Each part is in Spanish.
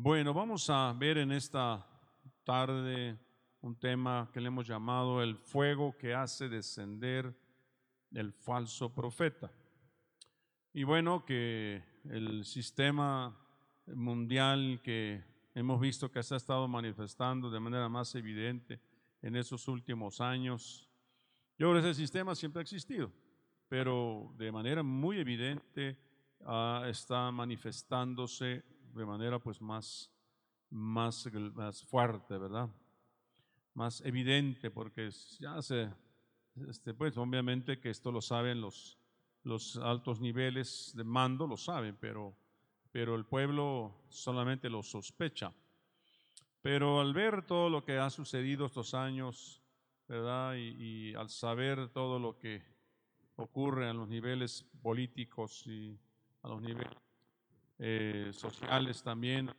Bueno, vamos a ver en esta tarde un tema que le hemos llamado el fuego que hace descender el falso profeta. Y bueno, que el sistema mundial que hemos visto que se ha estado manifestando de manera más evidente en esos últimos años, yo creo que ese sistema siempre ha existido, pero de manera muy evidente ah, está manifestándose de manera pues más, más, más fuerte, ¿verdad? Más evidente, porque ya se, este, pues obviamente que esto lo saben los, los altos niveles de mando, lo saben, pero, pero el pueblo solamente lo sospecha. Pero al ver todo lo que ha sucedido estos años, ¿verdad? Y, y al saber todo lo que ocurre a los niveles políticos y a los niveles eh, sociales también,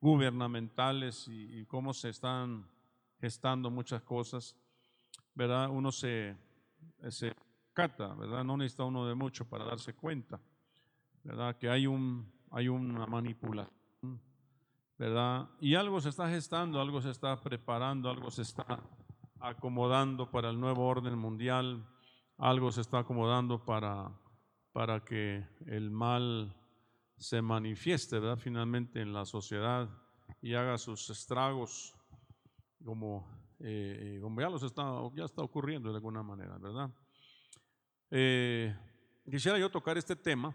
gubernamentales y, cómo se están gestando muchas cosas, ¿verdad? Uno se, se cata, ¿verdad? No necesita uno de mucho para darse cuenta, ¿verdad? Que hay, un, hay una manipulación, ¿verdad? Y algo se está gestando, algo se está preparando, algo se está acomodando para el nuevo orden mundial, algo se está acomodando para, para que el mal se manifieste ¿verdad? finalmente en la sociedad y haga sus estragos como, eh, como ya, los está, ya está ocurriendo de alguna manera, ¿verdad? Eh, quisiera yo tocar este tema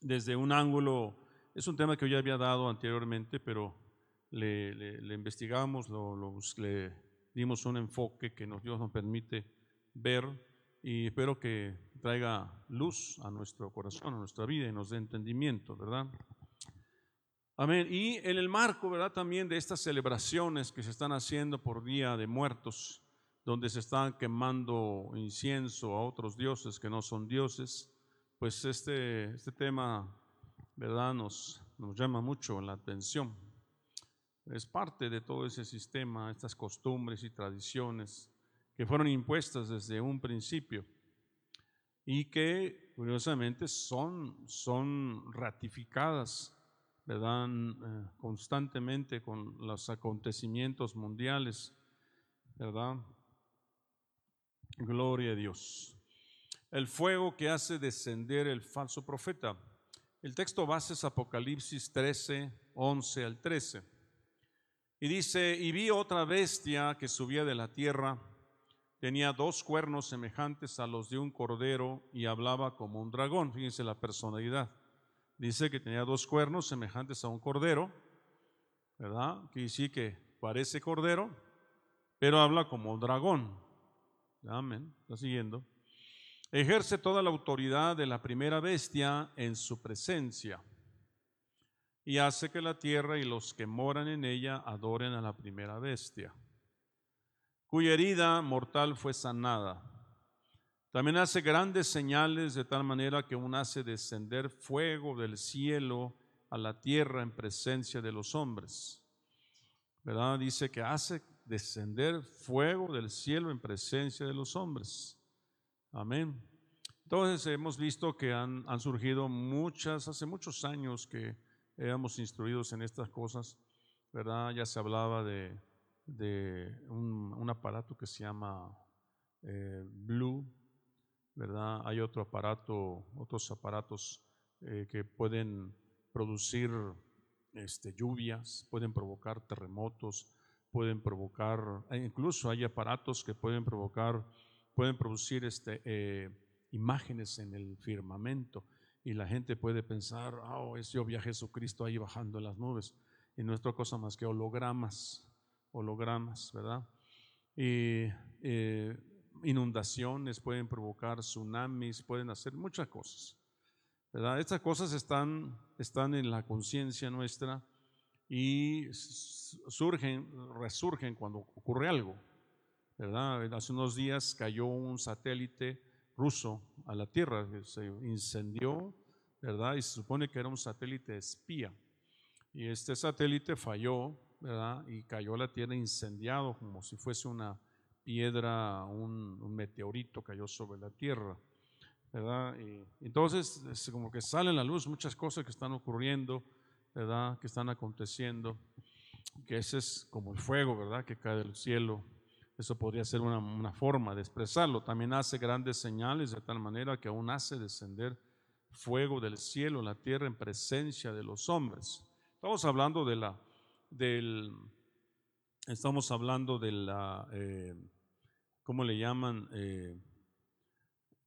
desde un ángulo, es un tema que yo ya había dado anteriormente, pero le, investigamos, le dimos un enfoque que nos, Dios nos permite ver y espero que traiga luz a nuestro corazón, a nuestra vida y nos dé entendimiento, ¿verdad? Amén. Y en el marco, ¿verdad? También de estas celebraciones que se están haciendo por Día de Muertos, donde se están quemando incienso a otros dioses que no son dioses, pues este, este tema, ¿verdad? Nos, nos llama mucho la atención. Es parte de todo ese sistema, estas costumbres y tradiciones que fueron impuestas desde un principio y que curiosamente son, son ratificadas, ¿verdad? Eh, constantemente con los acontecimientos mundiales, ¿verdad? Gloria a Dios. El fuego que hace descender el falso profeta. El texto base es Apocalipsis 13, 11 al 13. Y dice, y vi otra bestia que subía de la tierra tenía dos cuernos semejantes a los de un cordero y hablaba como un dragón. Fíjense la personalidad. Dice que tenía dos cuernos semejantes a un cordero, ¿verdad? Que sí que parece cordero, pero habla como un dragón. Amén. Está siguiendo. Ejerce toda la autoridad de la primera bestia en su presencia y hace que la tierra y los que moran en ella adoren a la primera bestia cuya herida mortal fue sanada. También hace grandes señales de tal manera que aún hace descender fuego del cielo a la tierra en presencia de los hombres. ¿Verdad? Dice que hace descender fuego del cielo en presencia de los hombres. Amén. Entonces hemos visto que han, han surgido muchas, hace muchos años que éramos instruidos en estas cosas, ¿verdad? Ya se hablaba de, de un, aparato que se llama eh, Blue, ¿verdad? Hay otro aparato, otros aparatos eh, que pueden producir este, lluvias, pueden provocar terremotos, pueden provocar, e incluso hay aparatos que pueden provocar, pueden producir este, eh, imágenes en el firmamento y la gente puede pensar, oh, es yo vi a Jesucristo ahí bajando las nubes y no es otra cosa más que hologramas, hologramas, ¿verdad? Eh, inundaciones pueden provocar tsunamis, pueden hacer muchas cosas, ¿verdad? Estas cosas están, están en la conciencia nuestra y surgen, resurgen cuando ocurre algo, ¿verdad? Hace unos días cayó un satélite ruso a la Tierra, se incendió, ¿verdad? Y se supone que era un satélite espía. Y este satélite falló y cayó la tierra incendiado como si fuese una piedra, un, meteorito cayó sobre la tierra, ¿verdad? Y entonces, como que sale a la luz muchas cosas que están ocurriendo, ¿verdad? Que están aconteciendo, que ese es como el fuego, ¿verdad? Que cae del cielo. Eso podría ser una, una forma de expresarlo. También hace grandes señales de tal manera que aún hace descender fuego del cielo, la tierra en presencia de los hombres. Estamos hablando de la, del, estamos hablando de la, eh, ¿cómo le llaman? Eh,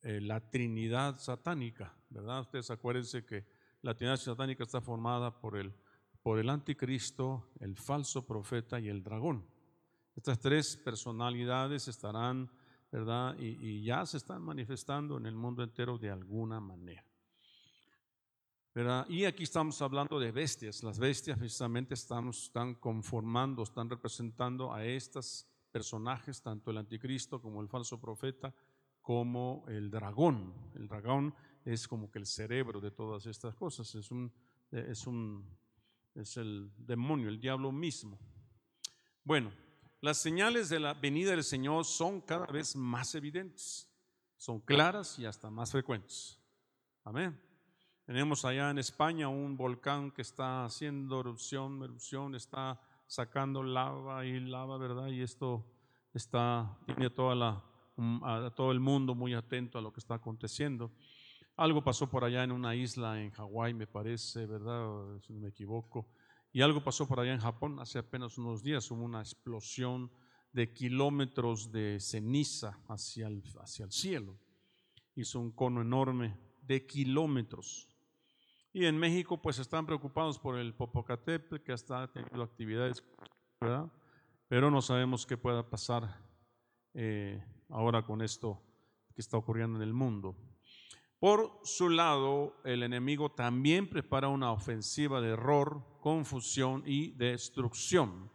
eh, la Trinidad satánica, ¿verdad? Ustedes acuérdense que la Trinidad satánica está formada por el, por el anticristo, el falso profeta y el dragón. Estas tres personalidades estarán, ¿verdad? Y, y ya se están manifestando en el mundo entero de alguna manera. Y aquí estamos hablando de bestias. Las bestias precisamente están, conformando, están representando a estos personajes, tanto el anticristo como el falso profeta, como el dragón. El dragón es como que el cerebro de todas estas cosas, es, un, es, un, es el demonio, el diablo mismo. Bueno, las señales de la venida del Señor son cada vez más evidentes, son claras y hasta más frecuentes. Amén. Tenemos allá en España un volcán que está haciendo erupción, erupción, está sacando lava y lava, ¿verdad? Y esto está, tiene toda la, a todo el mundo muy atento a lo que está aconteciendo. Algo pasó por allá en una isla en Hawái, me parece, ¿verdad? Si no me equivoco. Y algo pasó por allá en Japón hace apenas unos días. Hubo una explosión de kilómetros de ceniza hacia el, hacia el cielo. Hizo un cono enorme de kilómetros. Y en México pues están preocupados por el Popocatépetl que está teniendo actividades, ¿verdad? Pero no sabemos qué pueda pasar eh, ahora con esto que está ocurriendo en el mundo. Por su lado, el enemigo también prepara una ofensiva de error, confusión y destrucción,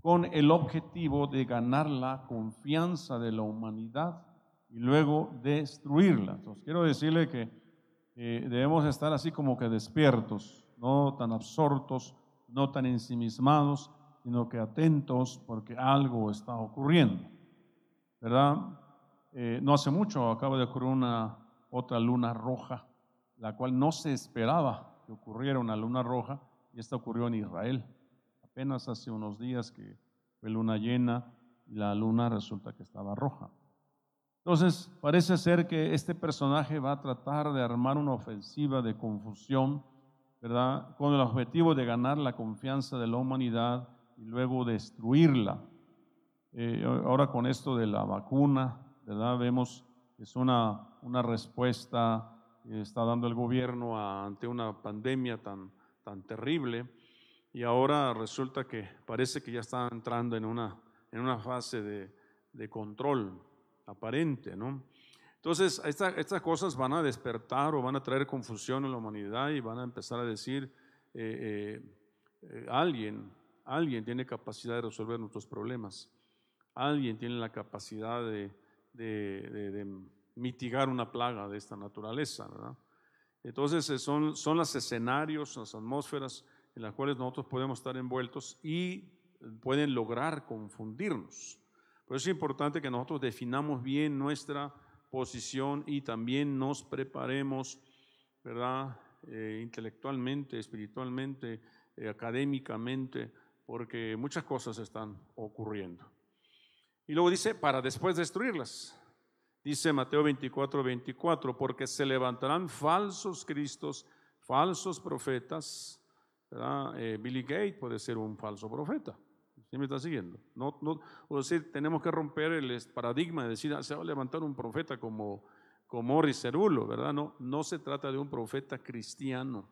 con el objetivo de ganar la confianza de la humanidad y luego destruirla. Entonces, quiero decirle que debemos estar así como que despiertos, no tan absortos, no tan ensimismados, sino que atentos porque algo está ocurriendo. ¿Verdad? Eh, no hace mucho acaba de ocurrir una otra luna roja, la cual no se esperaba que ocurriera una luna roja, y esta ocurrió en Israel. Apenas hace unos días que fue luna llena y la luna resulta que estaba roja. Entonces, parece ser que este personaje va a tratar de armar una ofensiva de confusión, ¿verdad? Con el objetivo de ganar la confianza de la humanidad y luego destruirla. Eh, ahora con esto de la vacuna, ¿verdad? Vemos que es una, una respuesta que está dando el gobierno ante una pandemia tan, tan terrible y ahora resulta que parece que ya está entrando en una, en una fase de, de control aparente, ¿no? Entonces, estas cosas van a despertar o van a traer confusión en la humanidad y van a empezar a decir, eh, eh, eh, alguien, alguien tiene capacidad de resolver nuestros problemas, alguien tiene la capacidad de, mitigar una plaga de esta naturaleza, ¿verdad? Entonces, son, son los escenarios, las atmósferas en las cuales nosotros podemos estar envueltos y pueden lograr confundirnos. Por eso es importante que nosotros definamos bien nuestra posición y también nos preparemos, ¿verdad? Eh, intelectualmente, espiritualmente, eh, académicamente, porque muchas cosas están ocurriendo. Y luego dice, para después destruirlas. Dice Mateo 24, 24, porque se levantarán falsos cristos, falsos profetas. ¿verdad? Eh, Billy Gates puede ser un falso profeta. ¿Sí me está siguiendo? No, o decir, tenemos que romper el paradigma de decir, ah, se va a levantar un profeta como, como Morris Cerulo, ¿verdad? No, no se trata de un profeta cristiano,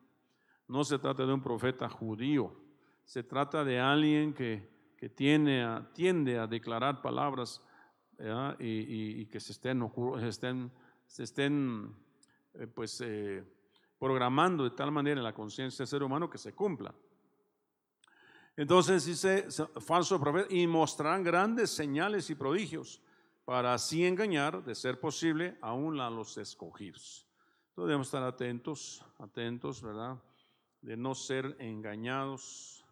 no se trata de un profeta judío, se trata de alguien que, que tiene tiende a declarar palabras y, que se estén, se estén, se estén eh, pues, eh, programando de tal manera en la conciencia del ser humano que se cumpla. Entonces dice falso profeta y mostrarán grandes señales y prodigios para así engañar, de ser posible, aún a los escogidos. Entonces debemos estar atentos, atentos, ¿verdad? De no ser engañados.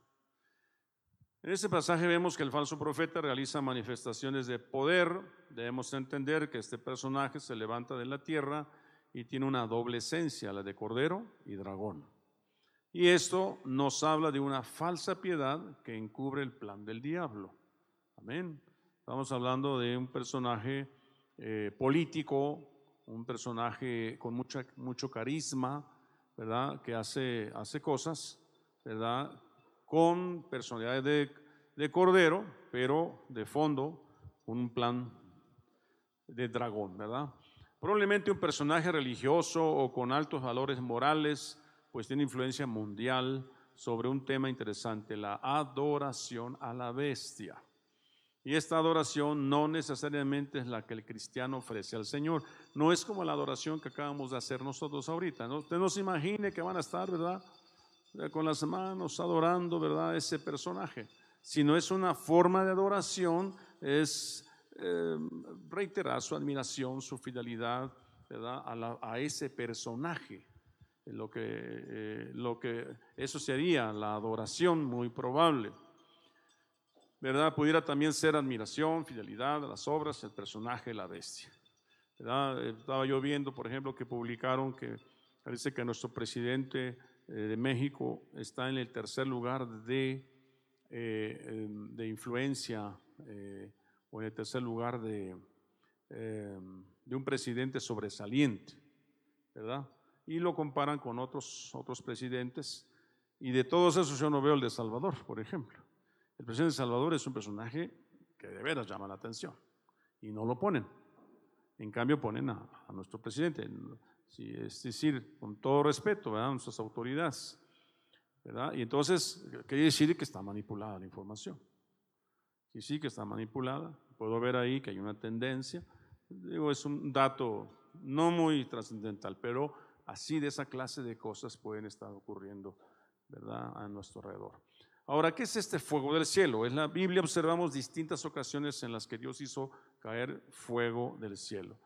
En este pasaje vemos que el falso profeta realiza manifestaciones de poder. Debemos entender que este personaje se levanta de la tierra y tiene una doble esencia, la de cordero y dragón Y esto nos habla de una falsa piedad que encubre el plan del diablo. Amén. Estamos hablando de un personaje eh, político, un personaje con mucha, mucho carisma, ¿verdad? Que hace, hace cosas, ¿verdad? Con personalidades de, de cordero, pero de fondo un plan de dragón, ¿verdad? Probablemente un personaje religioso o con altos valores morales, pues tiene influencia mundial sobre un tema interesante, la adoración a la bestia. Y esta adoración no necesariamente es la que el cristiano ofrece al Señor. No es como la adoración que acabamos de hacer nosotros ahorita. ¿no? Usted no se imagine que van a estar, ¿verdad? Con las manos adorando, ¿verdad? Ese personaje. Sino es una forma de adoración, es eh, reiterar su admiración, su fidelidad, ¿verdad? A, ese personaje. Lo que, eh, lo que eso sería la adoración muy probable. ¿verdad? Pudiera también ser admiración, fidelidad a las obras, el personaje, la bestia. ¿verdad? Estaba yo viendo, por ejemplo, que publicaron que parece que nuestro presidente eh, de México está en el tercer lugar de, eh, em, de influencia eh, o en el tercer lugar de, em, de un presidente sobresaliente, ¿verdad? Y lo comparan con otros, otros presidentes. Y de todos esos yo no veo el de Salvador, por ejemplo. El presidente de Salvador es un personaje que de veras llama la atención y no lo ponen. En cambio ponen a, nuestro presidente, es decir, con todo respeto, ¿verdad? nuestras autoridades. ¿verdad? Y entonces, quiere decir que está manipulada la información. Y sí que está manipulada. Puedo ver ahí que hay una tendencia. Digo, es un dato no muy trascendental, pero así de esa clase de cosas pueden estar ocurriendo, ¿verdad?, a nuestro alrededor. Ahora, ¿qué es este fuego del cielo? En la Biblia observamos distintas ocasiones en las que Dios hizo caer fuego del cielo.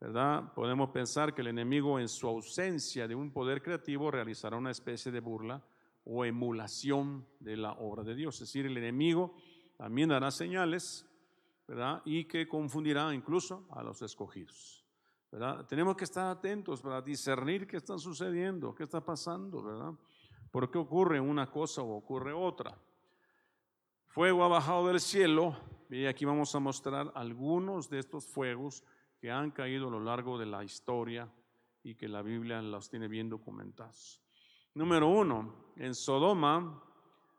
¿verdad? Podemos pensar que el enemigo en su ausencia de un poder creativo realizará una especie de burla o emulación de la obra de Dios. Es decir, el enemigo también dará señales, ¿verdad? Y que confundirá incluso a los escogidos. Tenemos que estar atentos para discernir qué está sucediendo, qué está pasando, ¿verdad? ¿Por qué ocurre una cosa o ocurre otra? Fuego ha bajado del cielo y aquí vamos a mostrar algunos de estos fuegos que han caído a lo largo de la historia y que la Biblia los tiene bien documentados. Número uno, en Sodoma,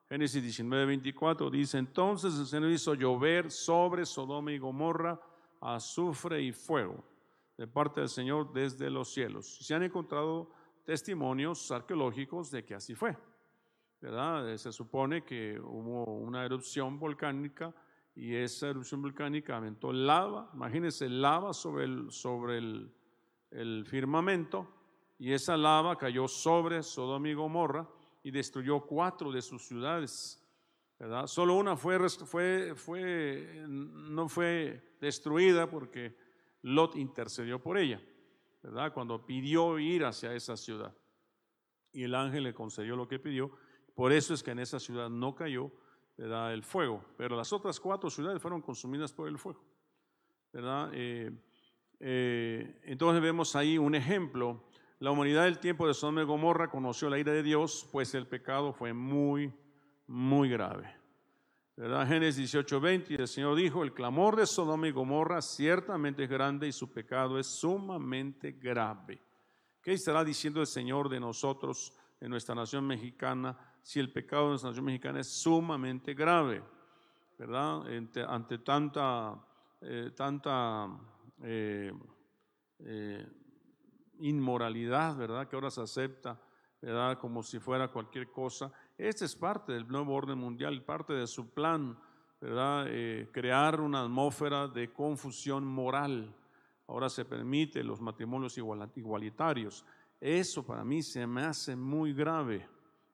Génesis 19, 24 dice, entonces el Señor hizo llover sobre Sodoma y Gomorra azufre y fuego de parte del Señor desde los cielos. Se han encontrado testimonios arqueológicos de que así fue. ¿verdad? Eh, se supone que hubo una erupción volcánica y esa erupción volcánica aventó lava, imagínense lava sobre el, sobre el, el firmamento y esa lava cayó sobre Sodoma y Gomorra y destruyó cuatro de sus ciudades. ¿verdad? Solo una fue, fue, fue, no fue destruida porque Lot intercedió por ella. ¿verdad? Cuando pidió ir hacia esa ciudad. Y el ángel le concedió lo que pidió. Por eso es que en esa ciudad no cayó el fuego. Pero las otras cuatro ciudades fueron consumidas por el fuego. ¿verdad? Eh, eh, entonces vemos ahí un ejemplo. La humanidad del tiempo de Sodoma y Gomorra conoció la ira de Dios, pues el pecado fue muy, muy grave. ¿Verdad? Génesis 18:20, y el Señor dijo, el clamor de Sodoma y Gomorra ciertamente es grande y su pecado es sumamente grave. ¿Qué estará diciendo el Señor de nosotros en nuestra nación mexicana si el pecado de nuestra nación mexicana es sumamente grave? ¿Verdad? Ante, tanta, eh, tanta eh, eh, inmoralidad, ¿verdad? Que ahora se acepta, ¿verdad? Como si fuera cualquier cosa este es parte del nuevo orden mundial, parte de su plan, ¿verdad? Eh, crear una atmósfera de confusión moral. Ahora se permite los matrimonios igualitarios. Eso para mí se me hace muy grave,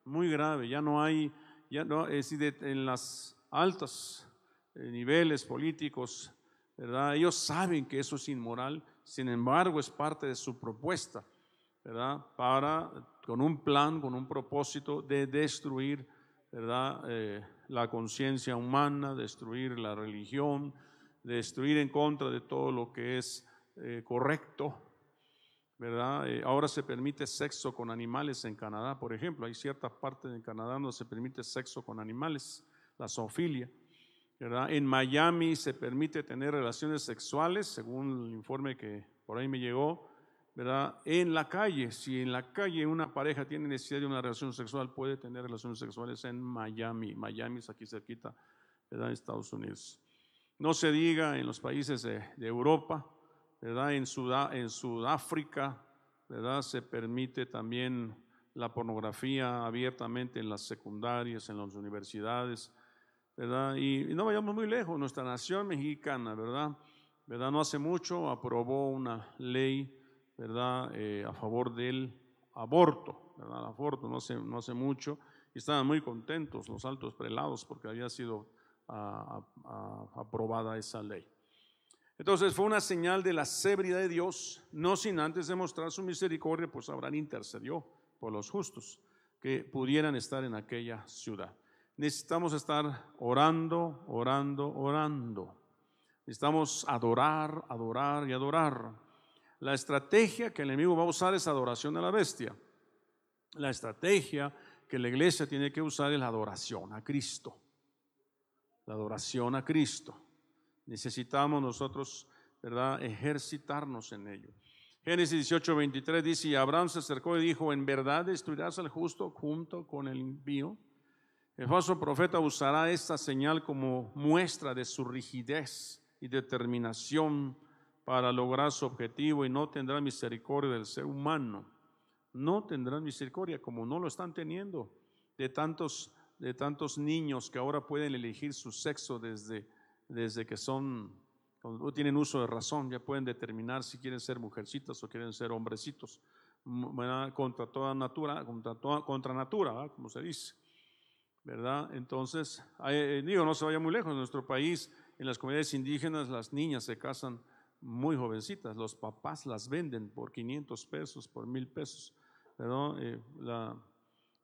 muy grave. Ya no hay, ya no, es decir, en las altas eh, niveles políticos, ¿verdad? Ellos saben que eso es inmoral, sin embargo es parte de su propuesta, ¿verdad? Para con un plan, con un propósito de destruir ¿verdad? Eh, la conciencia humana, destruir la religión, destruir en contra de todo lo que es eh, correcto. ¿verdad? Eh, ahora se permite sexo con animales en Canadá, por ejemplo. Hay ciertas partes de Canadá donde se permite sexo con animales, la zoofilia. ¿verdad? En Miami se permite tener relaciones sexuales, según el informe que por ahí me llegó, ¿verdad? En la calle, si en la calle una pareja tiene necesidad de una relación sexual, puede tener relaciones sexuales en Miami. Miami es aquí cerquita, ¿verdad? Estados Unidos. No se diga en los países de, Europa, ¿verdad? En, en Sudáfrica, ¿verdad? Se permite también la pornografía abiertamente en las secundarias, en las universidades, ¿verdad? Y, no vayamos muy lejos, nuestra nación mexicana, ¿verdad? ¿verdad? No hace mucho aprobó una ley, ¿verdad? Eh, a favor del aborto, ¿verdad? aborto no hace, no hace mucho y estaban muy contentos los altos prelados porque había sido aprobada esa ley. Entonces fue una señal de la severidad de Dios, no sin antes demostrar su misericordia, pues Abraham intercedió por los justos que pudieran estar en aquella ciudad. Necesitamos estar orando, orando, orando. Necesitamos adorar, adorar y adorar. La estrategia que el enemigo va a usar es adoración a la bestia. La estrategia que la iglesia tiene que usar es la adoración a Cristo la adoración a Cristo. Necesitamos nosotros, ¿verdad?, ejercitarnos en ello. Génesis 18, 23 dice, y Abraham se acercó y dijo, ¿en verdad destruirás al justo junto con el impío? El falso profeta usará esta señal como muestra de su rigidez y determinación para lograr su objetivo y no tendrá misericordia del ser humano. No tendrá misericordia como no lo están teniendo de tantos de tantos niños que ahora pueden elegir su sexo desde, desde que son, cuando tienen uso de razón, ya pueden determinar si quieren ser mujercitas o quieren ser hombrecitos, contra toda natura, contra, toda, contra natura, como se dice. ¿Verdad? Entonces, eh, digo, no se vaya muy lejos, en nuestro país, en las comunidades indígenas, las niñas se casan muy jovencitas, los papás las venden por 500 pesos, por mil pesos. ¿verdad? Eh, la,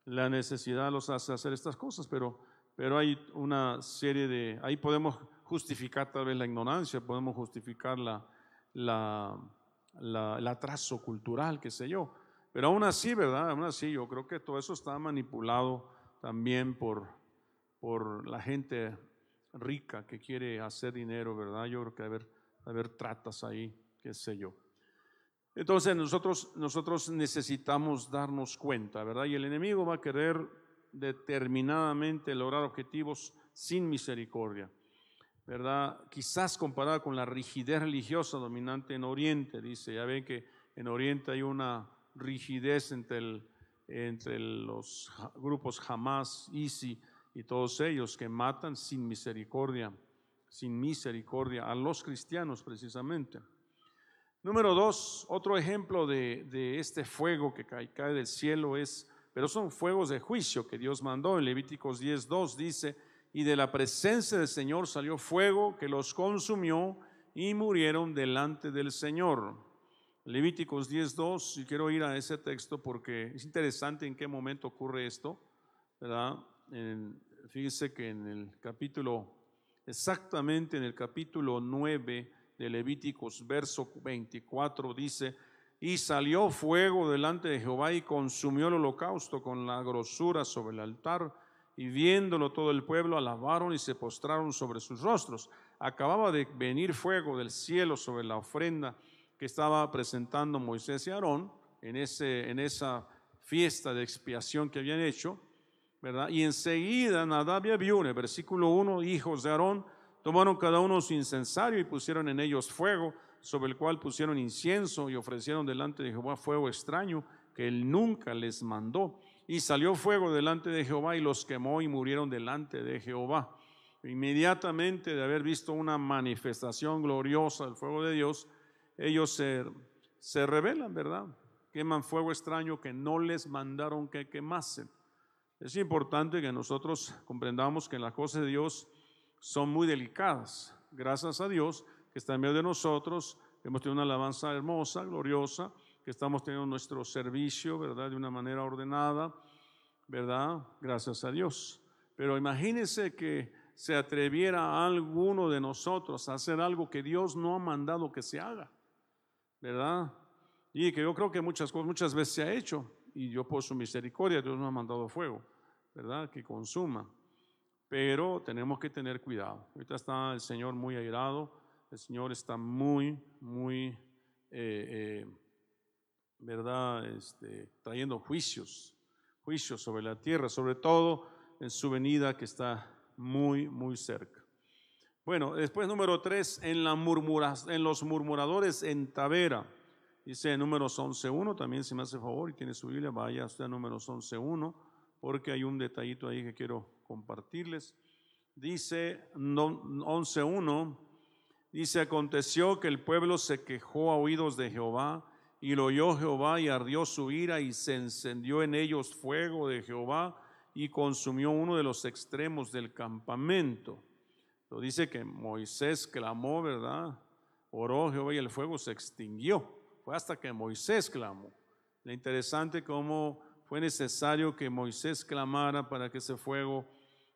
la necesidad los hace hacer estas cosas, pero, pero hay una serie de, ahí podemos justificar tal vez la ignorancia, podemos justificar la, la, el atraso cultural, qué sé yo. Pero aún así, ¿verdad? Aún así, yo creo que todo eso está manipulado también por, por la gente rica que quiere hacer dinero, ¿verdad? Yo creo que haber, haber tratas ahí, qué sé yo. Entonces nosotros, nosotros necesitamos darnos cuenta, ¿verdad? Y el enemigo va a querer determinadamente lograr objetivos sin misericordia, ¿verdad? Quizás comparada con la rigidez religiosa dominante en Oriente, dice, ya ven que en Oriente hay una rigidez entre, el, entre los grupos Hamas, ISI y todos ellos que matan sin misericordia, sin misericordia a los cristianos precisamente. Número dos, otro ejemplo de, este fuego que cae, cae, del cielo es, pero son fuegos de juicio que Dios mandó. En Levíticos 10.2 dice, y de la presencia del Señor salió fuego que los consumió y murieron delante del Señor. Levíticos 10.2, y quiero ir a ese texto porque es interesante en qué momento ocurre esto, ¿verdad? fíjese que en el capítulo, exactamente en el capítulo 9, de Levíticos, verso 24, dice, y salió fuego delante de Jehová y consumió el holocausto con la grosura sobre el altar, y viéndolo todo el pueblo alabaron y se postraron sobre sus rostros. Acababa de venir fuego del cielo sobre la ofrenda que estaba presentando Moisés y Aarón en, ese, en esa fiesta de expiación que habían hecho, ¿verdad? Y enseguida Nadab y Abiú, versículo 1, hijos de Aarón, Tomaron cada uno su incensario y pusieron en ellos fuego, sobre el cual pusieron incienso y ofrecieron delante de Jehová fuego extraño que él nunca les mandó. Y salió fuego delante de Jehová y los quemó y murieron delante de Jehová. Inmediatamente de haber visto una manifestación gloriosa del fuego de Dios, ellos se, se rebelan, ¿verdad? Queman fuego extraño que no les mandaron que quemasen. Es importante que nosotros comprendamos que las cosas de Dios son muy delicadas. Gracias a Dios que está en medio de nosotros, hemos tenido una alabanza hermosa, gloriosa, que estamos teniendo nuestro servicio, ¿verdad? De una manera ordenada, ¿verdad? Gracias a Dios. Pero imagínense que se atreviera alguno de nosotros a hacer algo que Dios no ha mandado que se haga, ¿verdad? Y que yo creo que muchas muchas veces se ha hecho, y yo por su misericordia, Dios nos ha mandado fuego, ¿verdad? Que consuma. Pero tenemos que tener cuidado. Ahorita está el Señor muy airado, el Señor está muy, muy, eh, eh, ¿verdad? Este, trayendo juicios, juicios sobre la tierra, sobre todo en su venida que está muy, muy cerca. Bueno, después número tres, en, la en los murmuradores en Tavera. Dice números 11.1, también si me hace favor y tiene su Biblia, vaya usted a números 11.1, porque hay un detallito ahí que quiero compartirles. Dice 11.1, dice, aconteció que el pueblo se quejó a oídos de Jehová, y lo oyó Jehová y ardió su ira y se encendió en ellos fuego de Jehová y consumió uno de los extremos del campamento. Lo dice que Moisés clamó, ¿verdad? Oró Jehová y el fuego se extinguió. Fue hasta que Moisés clamó. Lo interesante cómo fue necesario que Moisés clamara para que ese fuego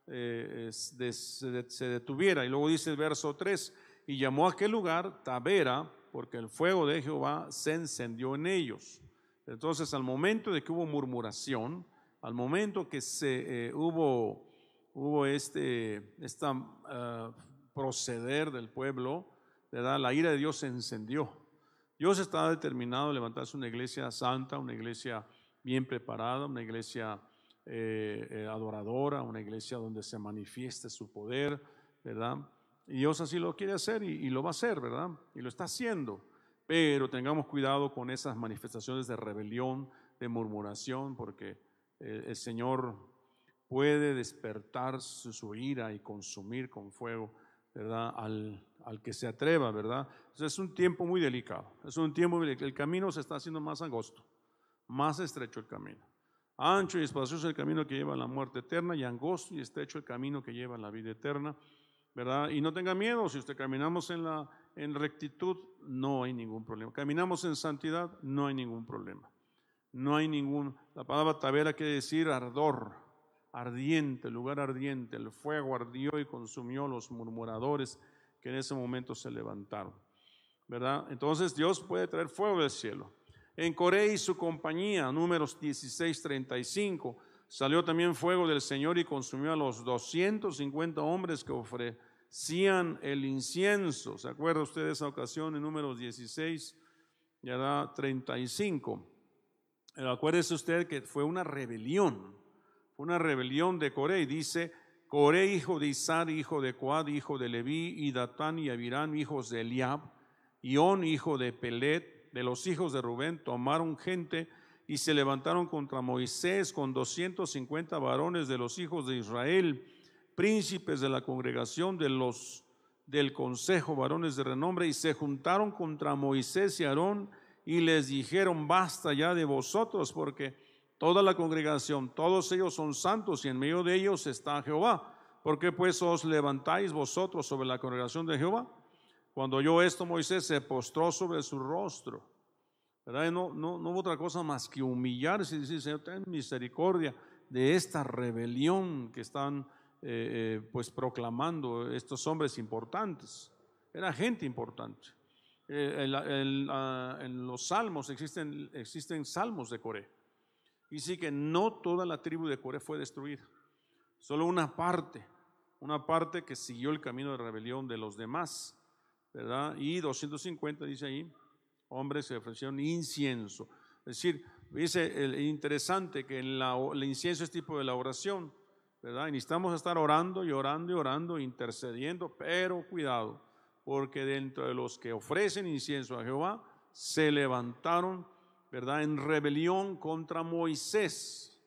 eh, se detuviera. Y luego dice el verso 3, y llamó a aquel lugar Tavera, porque el fuego de Jehová se encendió en ellos. Entonces, al momento de que hubo murmuración, al momento que se eh, hubo hubo este esta, ah, proceder del pueblo, la ira de Dios se encendió. Dios estaba determinado a levantarse una iglesia santa, una iglesia bien preparada, una iglesia eh, eh, adoradora, una iglesia donde se manifieste su poder, ¿verdad? Y Dios así lo quiere hacer y, lo va a hacer, ¿verdad? Y lo está haciendo. Pero tengamos cuidado con esas manifestaciones de rebelión, de murmuración, porque el Señor puede despertar su, ira y consumir con fuego, ¿verdad? Al, al, que se atreva, ¿verdad? Es un tiempo muy delicado, es un tiempo muy delicado. El camino se está haciendo más angosto, más estrecho el camino. Ancho y espacioso el camino que lleva a la muerte eterna y angosto y estrecho el camino que lleva a la vida eterna, ¿verdad? Y no tenga miedo, si usted caminamos en, la, en rectitud, no hay ningún problema. Caminamos en santidad, no hay ningún problema. No hay ningún, la palabra tabera quiere decir ardor, ardiente, lugar ardiente, el fuego ardió y consumió los murmuradores que en ese momento se levantaron. ¿Verdad? Entonces Dios puede traer fuego del cielo. En Corea y su compañía, números 16, 35, salió también fuego del Señor y consumió a los 250 hombres que ofrecían el incienso. ¿Se acuerda usted de esa ocasión en números 16, ya da 35? Acuérdese usted que fue una rebelión una rebelión de Coré. Y dice, Coré, hijo de Isar, hijo de Coad, hijo de Leví, y Datán y Abirán, hijos de Eliab, y On, hijo de Pelet, de los hijos de Rubén, tomaron gente y se levantaron contra Moisés con 250 varones de los hijos de Israel, príncipes de la congregación de los del consejo, varones de renombre, y se juntaron contra Moisés y Aarón y les dijeron, basta ya de vosotros, porque toda la congregación, todos ellos son santos y en medio de ellos está Jehová. ¿Por qué pues os levantáis vosotros sobre la congregación de Jehová? Cuando oyó esto, Moisés se postró sobre su rostro. No, no, no hubo otra cosa más que humillarse y decir, Señor, ten misericordia de esta rebelión que están eh, eh, pues proclamando estos hombres importantes. Era gente importante. Eh, ah, en los salmos existen, existen salmos de Coré. Y sí que no toda la tribu de Coré fue destruida, solo una parte, una parte que siguió el camino de rebelión de los demás, ¿verdad? Y 250 dice ahí, hombres se ofrecieron incienso. Es decir, dice el interesante que el incienso es tipo de la oración, ¿verdad? Y necesitamos estar orando y orando y orando, intercediendo, pero cuidado, porque dentro de los que ofrecen incienso a Jehová, se levantaron ¿verdad? En rebelión contra Moisés.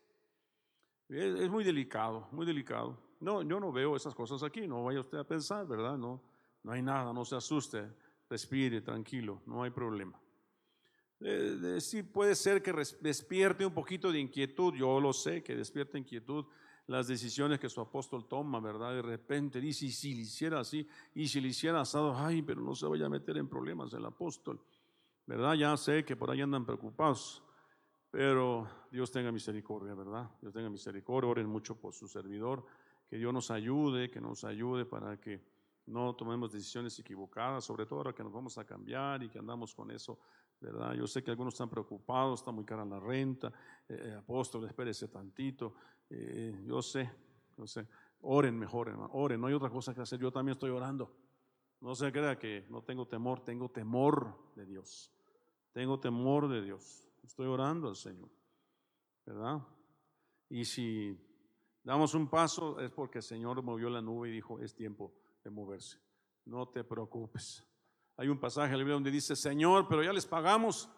Es, muy delicado, muy delicado. No, yo no veo esas cosas aquí, no vaya usted a pensar, ¿verdad? No, no hay nada, no se asuste, respire tranquilo, no hay problema. sí puede ser que despierte un poquito de inquietud, yo lo sé, que despierte inquietud las decisiones que su apóstol toma, ¿verdad? De repente dice, y si le hiciera así, y si le hiciera asado, ay, pero no se vaya a meter en problemas el apóstol. ¿Verdad? Ya sé que por ahí andan preocupados, pero Dios tenga misericordia, ¿verdad? Dios tenga misericordia, oren mucho por su servidor, que Dios nos ayude, que nos ayude para que no tomemos decisiones equivocadas, sobre todo ahora que nos vamos a cambiar y que andamos con eso ¿verdad? Yo sé que algunos están preocupados, está muy cara la renta, eh, eh, apóstol, espérese tantito, eh, yo sé, yo sé, oren mejor, hermano, oren, no hay otra cosa que hacer, yo también estoy orando. No se crea que no tengo temor, tengo temor de Dios, tengo temor de Dios, estoy orando al Señor, ¿verdad? Y si damos un paso es porque el Señor movió la nube y dijo, es tiempo de moverse, no te preocupes. Hay un pasaje en la Biblia donde dice, Señor, pero ya les pagamos.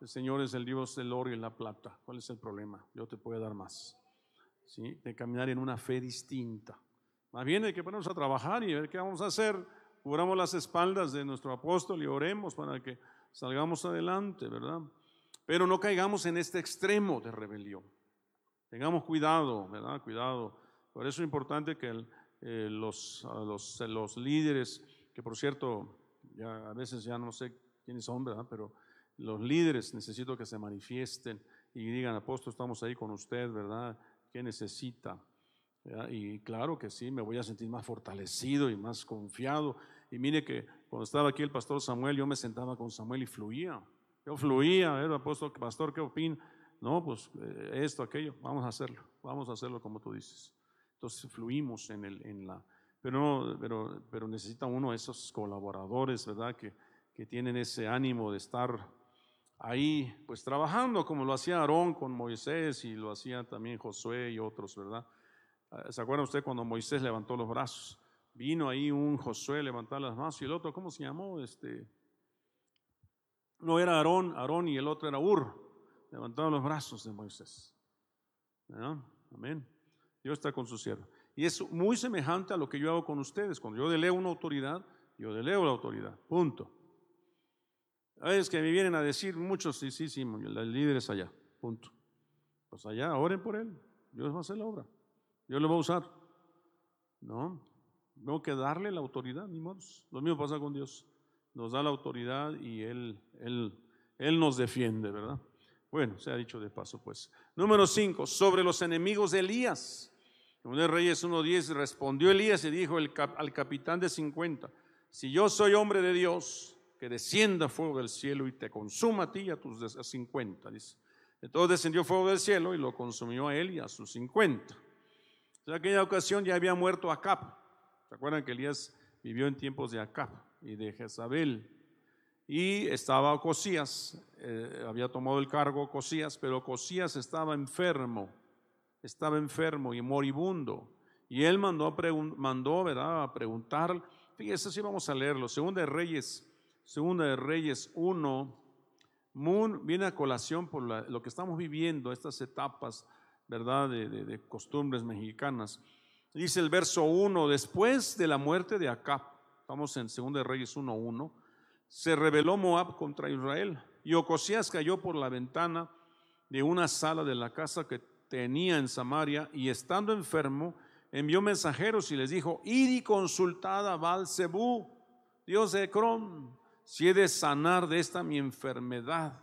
El Señor es el Dios del oro y la plata. ¿Cuál es el problema? Yo te puedo dar más. ¿Sí? De caminar en una fe distinta. Más bien hay que ponernos a trabajar y ver qué vamos a hacer. Cubramos las espaldas de nuestro apóstol y oremos para que salgamos adelante, ¿verdad? Pero no caigamos en este extremo de rebelión. Tengamos cuidado, ¿verdad? Cuidado. Por eso es importante que eh, los, los, los líderes, que por cierto, ya a veces ya no sé quiénes son, ¿verdad? Pero los líderes necesito que se manifiesten y digan, apóstol, estamos ahí con usted, ¿verdad? ¿Qué necesita? Y claro que sí, me voy a sentir más fortalecido y más confiado. Y mire que cuando estaba aquí el pastor Samuel, yo me sentaba con Samuel y fluía. Yo fluía, el apóstol, pastor, ¿qué opina? No, pues eh, esto, aquello, vamos a hacerlo, vamos a hacerlo como tú dices. Entonces fluimos en, el, en la, pero, pero, pero necesita uno esos colaboradores, ¿verdad? Que, que tienen ese ánimo de estar ahí, pues trabajando como lo hacía Aarón con Moisés y lo hacía también Josué y otros, ¿verdad? Ah, ¿Se acuerda usted cuando Moisés levantó los brazos? Vino ahí un Josué levantar las manos y el otro, ¿cómo se llamó? Este, no era Aarón, Aarón y el otro era Ur. Levantaron los brazos de Moisés. ¿verdad? Amén. Dios está con su siervo. Y es muy semejante a lo que yo hago con ustedes. Cuando yo deleo una autoridad, yo deleo la autoridad. Punto. A veces que me vienen a decir muchos, sí, sí, sí, el líder es allá. Punto. Pues allá, oren por él. Dios va a hacer la obra. Dios lo va a usar. No, tengo que darle la autoridad, ni modo. Lo mismo pasa con Dios. Nos da la autoridad y Él, Él, Él nos defiende, ¿verdad? Bueno, se ha dicho de paso, pues. Número 5, sobre los enemigos de Elías. En de Reyes 1.10 respondió Elías y dijo al capitán de 50, si yo soy hombre de Dios, que descienda fuego del cielo y te consuma a ti y a tus 50, dice. Entonces descendió fuego del cielo y lo consumió a él y a sus 50. En aquella ocasión ya había muerto Acab. ¿Se acuerdan que Elías vivió en tiempos de Acab y de Jezabel? Y estaba Cosías, eh, había tomado el cargo Cosías, pero Cosías estaba enfermo estaba enfermo y moribundo. Y él mandó, a mandó ¿verdad? a preguntar, fíjese si vamos a leerlo, Segunda de Reyes, Segunda de Reyes 1, Moon viene a colación por lo que estamos viviendo, estas etapas, ¿verdad? De, de, costumbres mexicanas. Dice el verso 1, después de la muerte de Acab, estamos en Segunda de Reyes 1.1, se rebeló Moab contra Israel y Ocosías cayó por la ventana de una sala de la casa que tenía en Samaria y estando enfermo, envió mensajeros y les dijo, id y consultad a Balzebú, Dios de Ecrón, si he de sanar de esta mi enfermedad.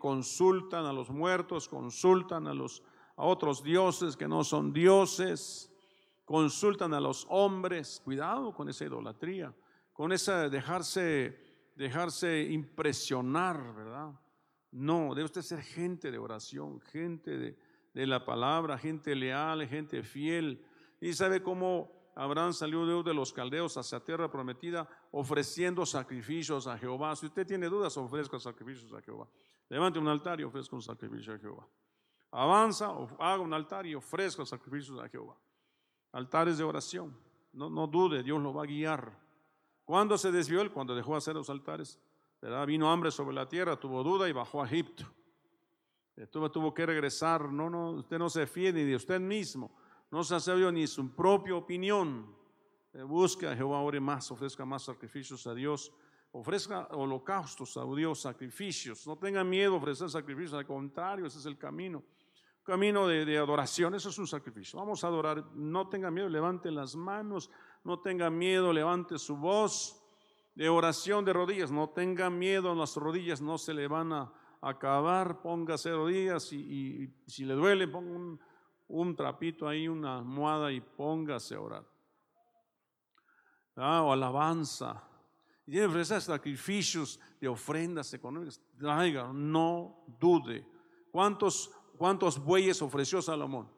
Consultan a los muertos, consultan a los a otros dioses que no son dioses, consultan a los hombres, cuidado con esa idolatría, con esa dejarse dejarse impresionar, ¿verdad? No, debe usted ser gente de oración, gente de, de la palabra, gente leal, gente fiel. Y sabe cómo Abraham salió de los caldeos hacia tierra prometida ofreciendo sacrificios a Jehová. Si usted tiene dudas, ofrezca sacrificios a Jehová. Levante un altar y ofrezca un sacrificio a Jehová. Avanza, haga un altar y ofrezca sacrificios a Jehová. Altares de oración. No, no dude, Dios lo va a guiar. ¿Cuándo se desvió él? Cuando dejó de hacer los altares. Vino hambre sobre la tierra, tuvo duda y bajó a Egipto. Tuvo, tuvo que regresar. No, no, usted no se fíe ni de usted mismo. No se hace ni su propia opinión. Eh, busca a Jehová, ore más, ofrezca más sacrificios a Dios. Ofrezca holocaustos a Dios, sacrificios. No tenga miedo a ofrecer sacrificios, al contrario, ese es el camino. Camino de, adoración, eso es un sacrificio. Vamos a adorar, no tenga miedo, levante las manos, no tenga miedo, levante su voz de oración de rodillas. No tenga miedo, las rodillas no se le van a acabar, póngase rodillas y, si le duele, ponga un, trapito ahí, una almohada y póngase a orar. Ah, o alabanza. y ofrecer sacrificios de ofrendas económicas, traiga, no dude. ¿Cuántos, ¿Cuántos bueyes ofreció Salomón?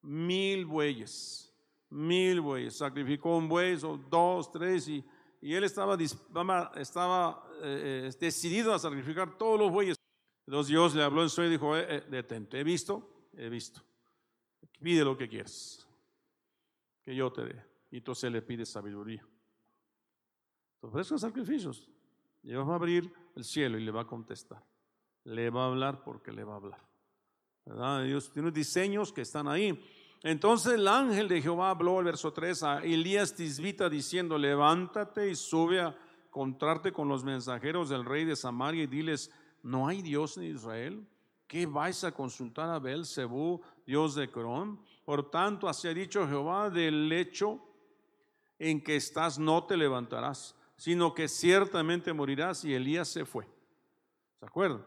Mil bueyes, mil bueyes. Sacrificó un buey, o dos, tres, y, él estaba, estaba eh, eh, decidido a sacrificar todos los bueyes. Entonces Dios le habló en sueño y dijo, eh, detente, he visto, he visto. Pide lo que quieras, que yo te dé. Y entonces le pide sabiduría. Ofrezca sacrificios. Y va a abrir el cielo y le va a contestar. Le va a hablar porque le va a hablar. Dios tiene diseños que están ahí. Entonces el ángel de Jehová habló, el verso 3, a Elías Tisbita diciendo, levántate y sube a encontrarte con los mensajeros del rey de Samaria y diles, ¿no hay Dios en Israel? ¿Qué vais a consultar a Belzebú, Dios de Cron? Por tanto, así ha dicho Jehová, del lecho en que estás no te levantarás, sino que ciertamente morirás. Y Elías se fue. ¿Se acuerdan?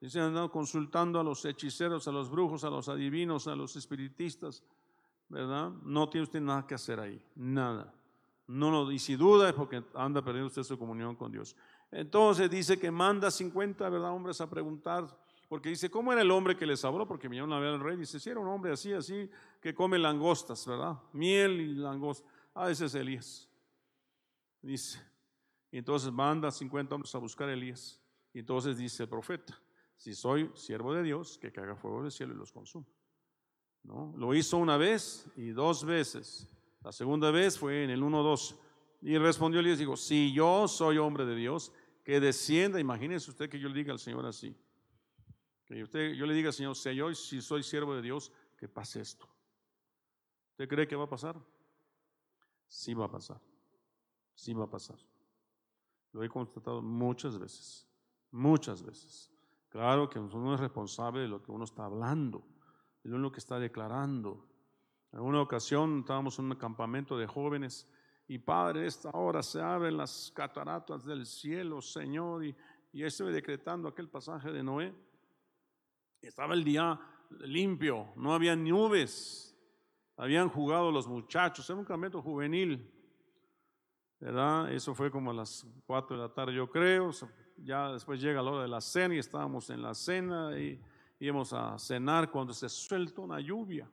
Dice, andado consultando a los hechiceros, a los brujos, a los adivinos, a los espiritistas, ¿verdad? No tiene usted nada que hacer ahí, nada. No lo, y si duda es porque anda perdiendo usted su comunión con Dios. Entonces dice que manda 50, ¿verdad? Hombres a preguntar, porque dice, ¿cómo era el hombre que les habló? Porque vinieron a ver al rey, dice, si era un hombre así, así, que come langostas, ¿verdad? Miel y langostas. Ah, ese es Elías. Dice, y entonces manda 50 hombres a buscar a Elías. Y entonces dice profeta, si soy siervo de Dios, que caga fuego del cielo y los consuma. ¿No? Lo hizo una vez y dos veces. La segunda vez fue en el 1.2. Y respondió Elías, dijo, si yo soy hombre de Dios, que descienda, imagínese usted que yo le diga al Señor así. Que usted, yo le diga al Señor, si yo si soy siervo de Dios, que pase esto. ¿Usted cree que va a pasar? Sí va a pasar. Sí va a pasar. Lo he constatado muchas veces. Muchas veces. Claro que uno es responsable de lo que uno está hablando, de lo que está declarando. En una ocasión estábamos en un campamento de jóvenes y Padre, esta hora se abren las cataratas del cielo, Señor, y, y estuve decretando aquel pasaje de Noé. Estaba el día limpio, no había nubes, habían jugado los muchachos, era un campamento juvenil, ¿verdad? Eso fue como a las 4 de la tarde, yo creo, ya después llega la hora de la cena y estábamos en la cena y íbamos a cenar cuando se suelta una lluvia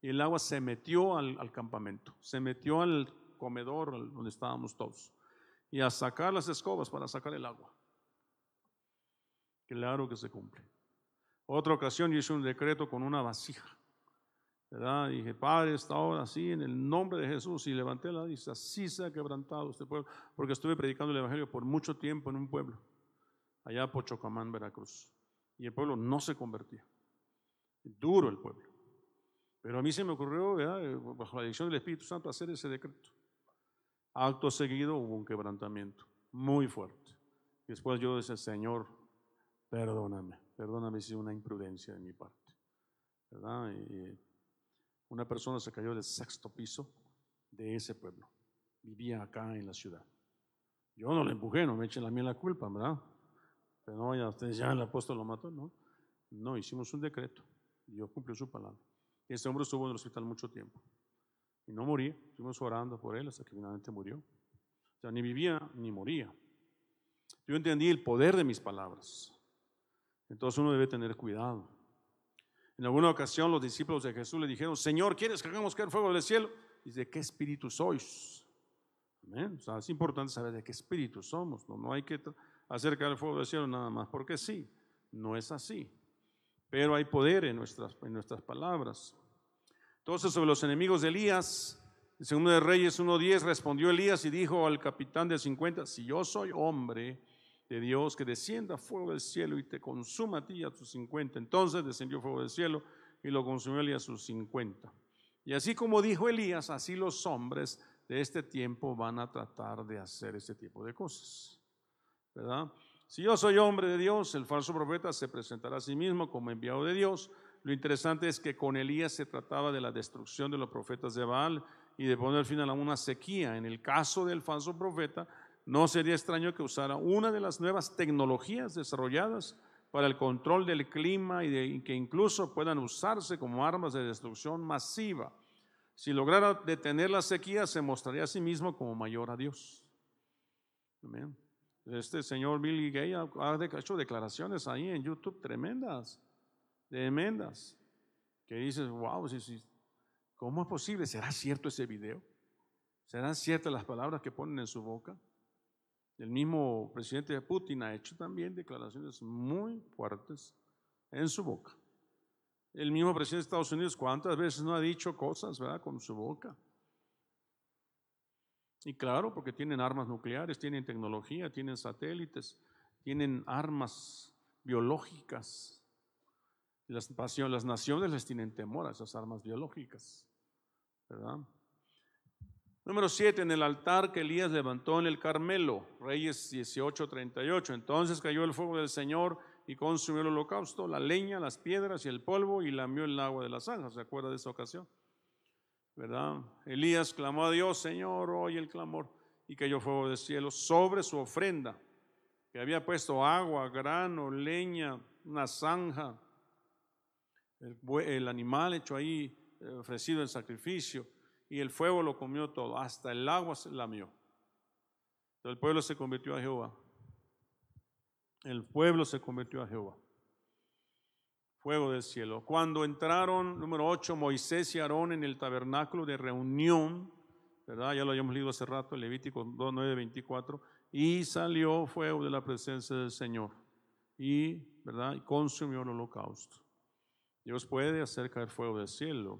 y el agua se metió al, campamento, se metió al comedor donde estábamos todos y a sacar las escobas para sacar el agua. Claro que se cumple. Otra ocasión yo hice un decreto con una vasija. ¿Verdad? Dije, Padre, esta hora así, en el nombre de Jesús, y levanté la dice, así se ha quebrantado este pueblo, porque estuve predicando el Evangelio por mucho tiempo en un pueblo, allá Pochocamán, Veracruz, y el pueblo no se convertía. Duro el pueblo. Pero a mí se me ocurrió, ¿verdad? bajo la dirección del Espíritu Santo, hacer ese decreto. Acto seguido hubo un quebrantamiento muy fuerte. Después yo decía, Señor, perdóname, perdóname si es una imprudencia de mi parte. ¿verdad? Y, una persona se cayó del sexto piso de ese pueblo. Vivía acá en la ciudad. Yo no le empujé, no me echen a mí la culpa, ¿verdad? Pero no, ya ustedes ya el apóstol lo mató, ¿no? No, hicimos un decreto. Dios cumplió su palabra. Y ese hombre estuvo en el hospital mucho tiempo. Y no moría. Estuvimos orando por él hasta que finalmente murió. O sea, ni vivía ni moría. Yo entendí el poder de mis palabras. Entonces uno debe tener cuidado. En alguna ocasión los discípulos de Jesús le dijeron, Señor, ¿quieres que hagamos caer fuego del cielo? Dice, ¿de qué espíritu sois? Es importante saber de qué espíritu somos. No, no hay que hacer caer fuego del cielo nada más, porque sí, no es así. Pero hay poder en nuestras, en nuestras palabras. Entonces, sobre los enemigos de Elías, en Reyes 1.10 respondió Elías y dijo al capitán de 50, si yo soy hombre, de Dios, que descienda fuego del cielo y te consuma a ti y a tus 50. Entonces descendió fuego del cielo y lo consumió él y a sus 50. Y así como dijo Elías, así los hombres de este tiempo van a tratar de hacer este tipo de cosas. ¿Verdad? Si yo soy hombre de Dios, el falso profeta se presentará a sí mismo como enviado de Dios. Lo interesante es que con Elías se trataba de la destrucción de los profetas de Baal y de poner fin a una sequía. En el caso del falso profeta, no sería extraño que usara una de las nuevas tecnologías desarrolladas para el control del clima y, que incluso puedan usarse como armas de destrucción masiva. Si lograra detener la sequía, se mostraría a sí mismo como mayor a Dios. Amén. Este señor Billy Gay ha hecho declaraciones ahí en YouTube tremendas, tremendas, que dices, wow, ¿cómo es posible? ¿Será cierto ese video? ¿Serán ciertas las palabras que ponen en su boca? El mismo presidente Putin ha hecho también declaraciones muy fuertes en su boca. El mismo presidente de Estados Unidos, ¿cuántas veces no ha dicho cosas, verdad, con su boca? Y claro, porque tienen armas nucleares, tienen tecnología, tienen satélites, tienen armas biológicas. Las, las naciones les tienen temor a esas armas biológicas, ¿verdad? Número 7, en el altar que Elías levantó en el Carmelo, Reyes 18:38. Entonces cayó el fuego del Señor y consumió el holocausto, la leña, las piedras y el polvo y lamió el agua de la zanja. ¿Se acuerda de esa ocasión? ¿verdad? Elías clamó a Dios, Señor, oye el clamor, y cayó fuego del cielo sobre su ofrenda, que había puesto agua, grano, leña, una zanja, el, animal hecho ahí, eh, ofrecido en sacrificio, y el fuego lo comió todo, hasta el agua se lamió. El pueblo se convirtió a Jehová. El pueblo se convirtió a Jehová fuego del cielo. Cuando entraron, número 8, Moisés y Aarón en el tabernáculo de reunión, ¿verdad? Ya lo habíamos leído hace rato, Levítico 2, 9, 24, y salió fuego de la presencia del Señor, y, ¿verdad? Y consumió el holocausto. Dios puede hacer caer fuego del cielo.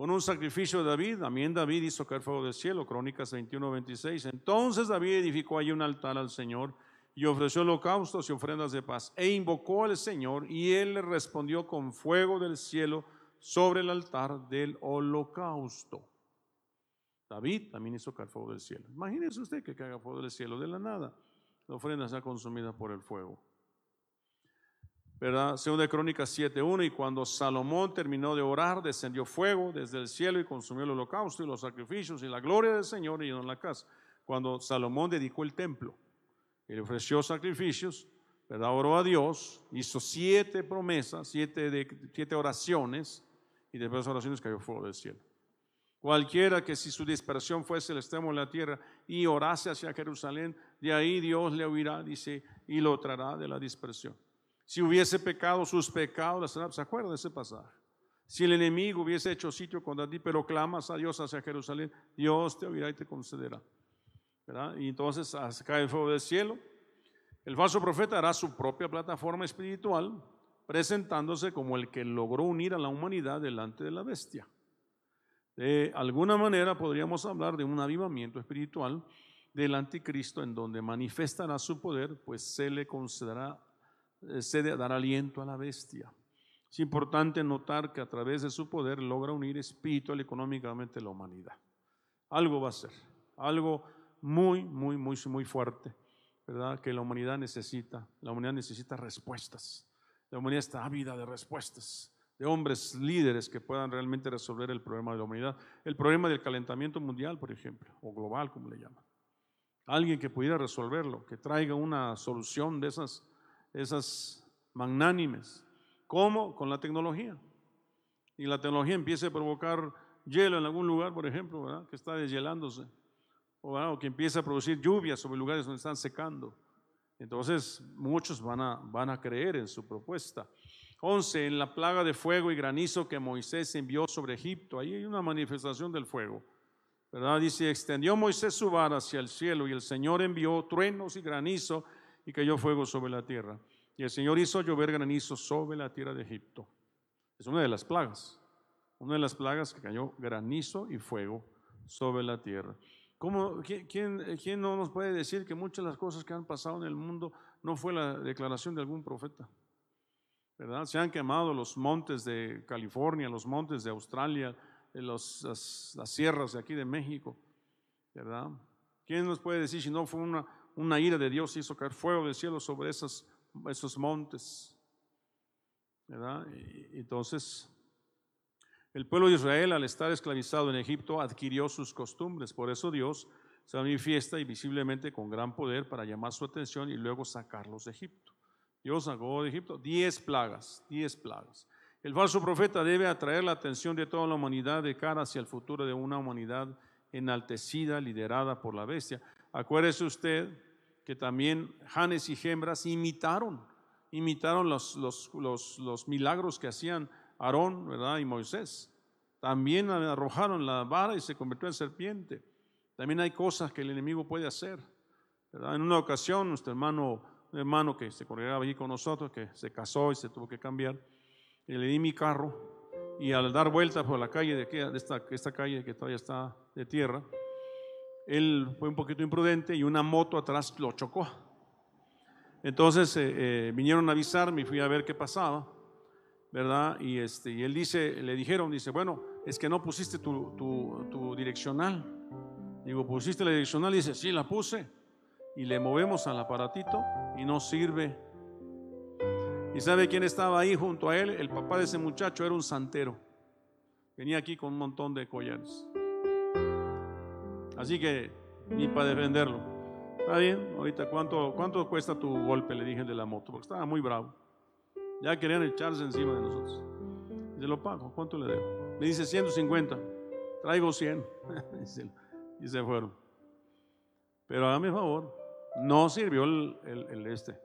Con un sacrificio de David, también David hizo caer fuego del cielo, Crónicas 21, 26. Entonces David edificó allí un altar al Señor y ofreció holocaustos y ofrendas de paz e invocó al Señor y él le respondió con fuego del cielo sobre el altar del holocausto. David también hizo caer fuego del cielo. Imagínese usted que caiga fuego del cielo de la nada. La ofrenda sea consumida por el fuego. ¿Verdad? Segunda Crónicas 7.1 y cuando Salomón terminó de orar, descendió fuego desde el cielo y consumió el holocausto y los sacrificios y la gloria del Señor y en la casa. Cuando Salomón dedicó el templo y le ofreció sacrificios, ¿verdad? oró a Dios, hizo siete promesas, siete, de, siete oraciones, y después de esas oraciones cayó fuego del cielo. Cualquiera que si su dispersión fuese el extremo de la tierra y orase hacia Jerusalén, de ahí Dios le oirá, dice, y lo traerá de la dispersión. Si hubiese pecado sus pecados, ¿se acuerda de ese pasaje? Si el enemigo hubiese hecho sitio contra ti, pero clamas a Dios hacia Jerusalén, Dios te oirá y te concederá. Y entonces cae el fuego del cielo. El falso profeta hará su propia plataforma espiritual, presentándose como el que logró unir a la humanidad delante de la bestia. De alguna manera podríamos hablar de un avivamiento espiritual del anticristo en donde manifestará su poder, pues se le concederá, se dará aliento a la bestia. Es importante notar que a través de su poder logra unir espiritual y económicamente la humanidad. Algo va a ser, algo muy, muy, muy, muy fuerte, ¿verdad? Que la humanidad necesita. La humanidad necesita respuestas. La humanidad está ávida de respuestas, de hombres líderes que puedan realmente resolver el problema de la humanidad. El problema del calentamiento mundial, por ejemplo, o global, como le llaman. Alguien que pudiera resolverlo, que traiga una solución de esas, esas magnánimes. ¿Cómo? Con la tecnología. Y la tecnología empieza a provocar hielo en algún lugar, por ejemplo, ¿verdad? que está deshielándose o, que empieza a producir lluvias sobre lugares donde están secando. Entonces muchos van a, van a creer en su propuesta. 11. En la plaga de fuego y granizo que Moisés envió sobre Egipto. Ahí hay una manifestación del fuego. ¿verdad? Dice, extendió Moisés su vara hacia el cielo y el Señor envió truenos y granizo y cayó fuego sobre la tierra. Y el Señor hizo llover granizo sobre la tierra de Egipto. Es una de las plagas. Una de las plagas que cayó granizo y fuego sobre la tierra. ¿Cómo, quién, quién, no nos puede decir que muchas de las cosas que han pasado en el mundo no fue la declaración de algún profeta? ¿Verdad? Se han quemado los montes de California, los montes de Australia, eh, los, las, sierras de aquí de México. ¿Verdad? ¿Quién nos puede decir si no fue una, una ira de Dios hizo caer fuego del cielo sobre esos, esos montes? ¿Verdad? entonces, el pueblo de Israel, al estar esclavizado en Egipto, adquirió sus costumbres. Por eso Dios se manifiesta y visiblemente con gran poder para llamar su atención y luego sacarlos de Egipto. Dios sacó de Egipto diez plagas, diez plagas. El falso profeta debe atraer la atención de toda la humanidad de cara hacia el futuro de una humanidad enaltecida, liderada por la bestia. Acuérdese usted que también Janes y Gembras imitaron, imitaron los, los, los, milagros que hacían Aarón ¿verdad? y Moisés. También arrojaron la vara y se convirtió en serpiente. También hay cosas que el enemigo puede hacer. En una ocasión, nuestro hermano, hermano que se corriera allí con nosotros, que se casó y se tuvo que cambiar, y le di mi carro y al dar vueltas por la calle de, de esta, esta calle que todavía está de tierra, él fue un poquito imprudente y una moto atrás lo chocó. Entonces eh, eh, vinieron a avisarme y fui a ver qué pasaba, ¿verdad? Y, este, y él dice, le dijeron, dice, bueno, es que no pusiste tu, tu, tu direccional. Digo, ¿pusiste la direccional? Y dice, sí, la puse. Y le movemos al aparatito y no sirve ¿Y sabe quién estaba ahí junto a él? El papá de ese muchacho era un santero. Venía aquí con un montón de collares. Así que ni para defenderlo. Está bien, ahorita, ¿cuánto, ¿cuánto cuesta tu golpe? Le dije el de la moto, porque estaba muy bravo. Ya querían echarse encima de nosotros. Se lo pago, ¿cuánto le debo? Me dice 150, traigo 100. y se fueron. Pero hágame favor, no sirvió el este.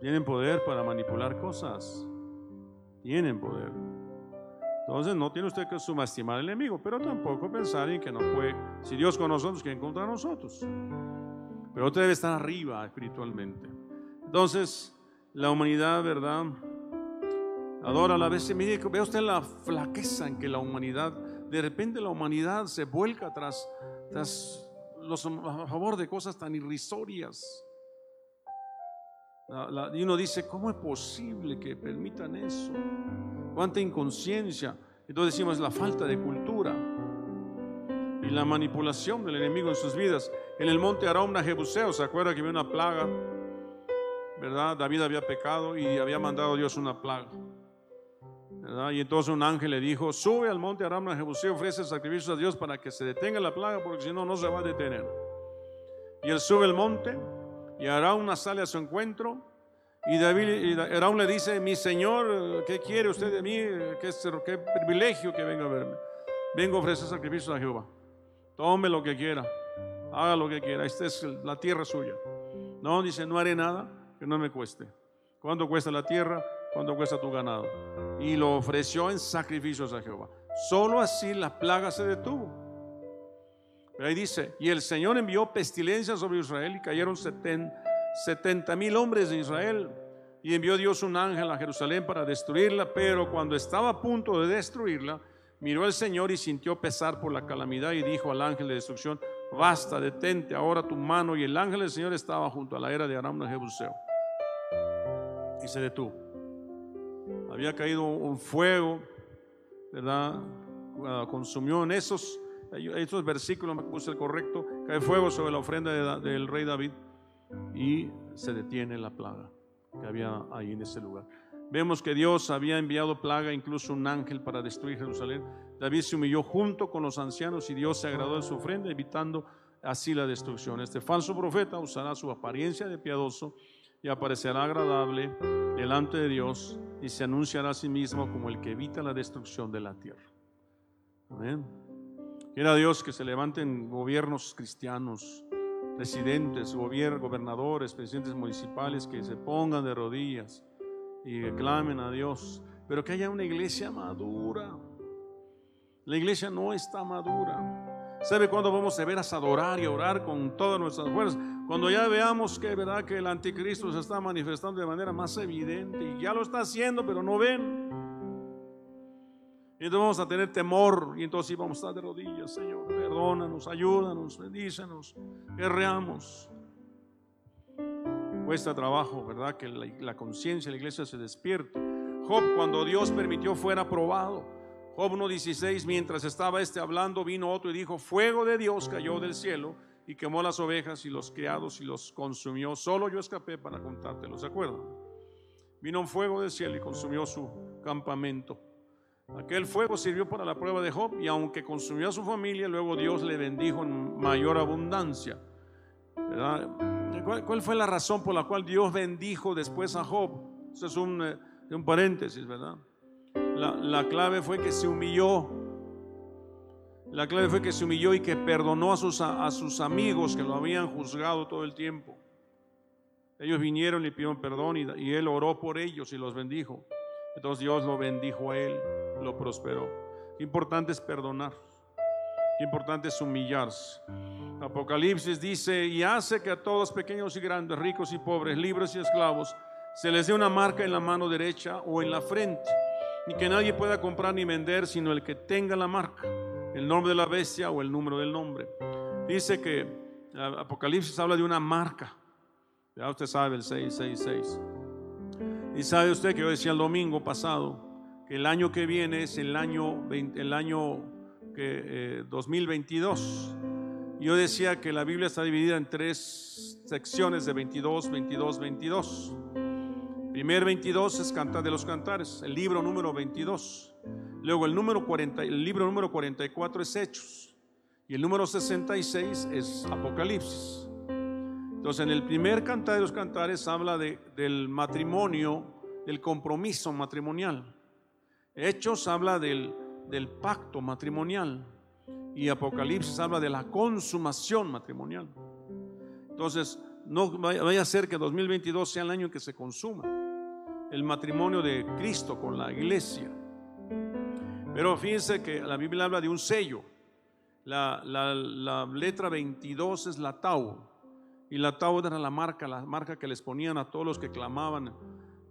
Tienen poder para manipular cosas. Tienen poder. Entonces no tiene usted que subestimar al enemigo, pero tampoco pensar en que no puede, si Dios con nosotros, ¿quién contra nosotros? Pero usted debe estar arriba espiritualmente. Entonces, la humanidad, ¿verdad? Adora a la vez. Mire, ve usted la flaqueza en que la humanidad, de repente la humanidad se vuelca tras los, a favor de cosas tan irrisorias y uno dice, ¿cómo es posible que permitan eso? ¿Cuánta inconsciencia? Entonces decimos la falta de cultura y la manipulación del enemigo en sus vidas. En el monte Arauna, Jebuseo, ¿se acuerda que había una plaga? ¿Verdad? David había pecado y había mandado a Dios una plaga. ¿verdad? Y entonces un ángel le dijo, sube al monte Arauna, Jebuseo, ofrece sacrificios a Dios para que se detenga la plaga, porque si no, no se va a detener. Y él sube el monte y Araún sale a su encuentro y David y le dice, mi señor, ¿qué quiere usted de mí? ¿Qué, qué privilegio que venga a verme. Vengo a ofrecer sacrificios a Jehová. Tome lo que quiera, haga lo que quiera, esta es la tierra suya. No, dice, no haré nada que no me cueste. ¿Cuánto cuesta la tierra? ¿Cuánto cuesta tu ganado? Y lo ofreció en sacrificios a Jehová. Solo así la plaga se detuvo ahí dice, y el Señor envió pestilencia sobre Israel y cayeron 70 mil hombres de Israel. Y envió Dios un ángel a Jerusalén para destruirla, pero cuando estaba a punto de destruirla, miró el Señor y sintió pesar por la calamidad y dijo al ángel de destrucción, basta, detente ahora tu mano. Y el ángel del Señor estaba junto a la era de Aram de Jebuseo. Y se detuvo. Había caído un fuego, ¿verdad? Ah, consumió en esos estos versículos, me puse el correcto, cae fuego sobre la ofrenda del rey David y se detiene la plaga que había ahí en ese lugar. Vemos que Dios había enviado plaga, incluso un ángel para destruir Jerusalén. David se humilló junto con los ancianos y Dios se agradó de su ofrenda, evitando así la destrucción. Este falso profeta usará su apariencia de piadoso y aparecerá agradable delante de Dios y se anunciará a sí mismo como el que evita la destrucción de la tierra. Amén. Quiera Dios que se levanten gobiernos cristianos, presidentes, gobernadores, presidentes municipales, que se pongan de rodillas y clamen a Dios, pero que haya una iglesia madura. La iglesia no está madura. ¿Sabe cuándo vamos a ver a adorar y orar con todas nuestras fuerzas? Cuando ya veamos que verdad que el anticristo se está manifestando de manera más evidente y ya lo está haciendo, pero no ven. Y entonces vamos a tener temor y entonces vamos a estar de rodillas, Señor, perdónanos, ayúdanos, bendícenos, guerreamos. Cuesta trabajo, ¿verdad? Que la, conciencia de la iglesia se despierte. Job, cuando Dios permitió, fuera probado. Job 1.16, mientras estaba este hablando, vino otro y dijo, fuego de Dios cayó del cielo y quemó las ovejas y los criados y los consumió. Solo yo escapé para contártelo, ¿se acuerdan? Vino un fuego del cielo y consumió su campamento. Aquel fuego sirvió para la prueba de Job y aunque consumió a su familia, luego Dios le bendijo en mayor abundancia. ¿Cuál, fue la razón por la cual Dios bendijo después a Job? Eso es un, eh, un paréntesis, ¿verdad? La, la clave fue que se humilló. La clave fue que se humilló y que perdonó a sus, a sus amigos que lo habían juzgado todo el tiempo. Ellos vinieron y pidieron perdón y, y él oró por ellos y los bendijo. Entonces Dios lo bendijo a él, lo prosperó. Qué importante es perdonar. Qué importante es humillarse. Apocalipsis dice, y hace que a todos, pequeños y grandes, ricos y pobres, libres y esclavos, se les dé una marca en la mano derecha o en la frente, y que nadie pueda comprar ni vender sino el que tenga la marca, el nombre de la bestia o el número del nombre. Dice que Apocalipsis habla de una marca. Ya usted sabe el 666. Y sabe usted que yo decía el domingo pasado el año que viene es el año, el año que, 2022. Eh, yo decía que la Biblia está dividida en tres secciones de 22, 22, 22. Primer 22 es Cantar de los Cantares, el libro número 22. Luego el, número 40, el libro número 44 es Hechos. Y el número 66 es Apocalipsis. Entonces, en el primer cantar de los cantares habla de, del matrimonio, del compromiso matrimonial. Hechos habla del, pacto matrimonial. Y Apocalipsis habla de la consumación matrimonial. Entonces, no vaya a ser que 2022 sea el año en que se consuma el matrimonio de Cristo con la iglesia. Pero fíjense que la Biblia habla de un sello. La, la, la letra 22 es la tau. Y la tau era la marca, la marca que les ponían a todos los que clamaban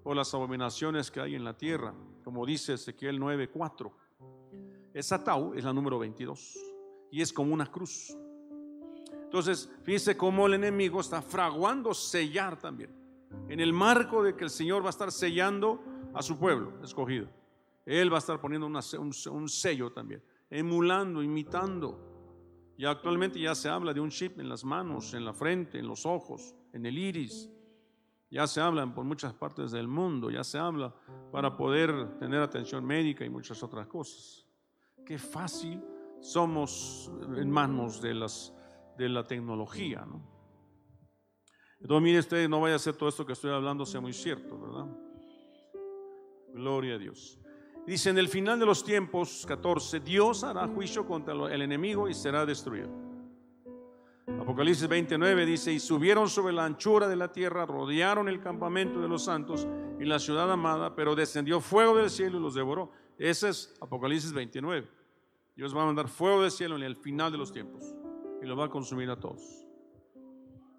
por las abominaciones que hay en la tierra, como dice Ezequiel 9:4. Esa tau es la número 22 y es como una cruz. Entonces, fíjense cómo el enemigo está fraguando sellar también, en el marco de que el Señor va a estar sellando a su pueblo escogido. Él va a estar poniendo un sello también, emulando, imitando y actualmente ya se habla de un chip en las manos, en la frente, en los ojos, en el iris. Ya se habla por muchas partes del mundo, ya se habla para poder tener atención médica y muchas otras cosas. Qué fácil somos en manos de, la tecnología, ¿no? Entonces, mire usted, no vaya a ser todo esto que estoy hablando sea muy cierto, ¿verdad? Gloria a Dios. Dice, en el final de los tiempos, 14, Dios hará juicio contra el enemigo y será destruido. Apocalipsis 29 dice, y subieron sobre la anchura de la tierra, rodearon el campamento de los santos y la ciudad amada, pero descendió fuego del cielo y los devoró. Ese es Apocalipsis 29. Dios va a mandar fuego del cielo en el final de los tiempos y lo va a consumir a todos.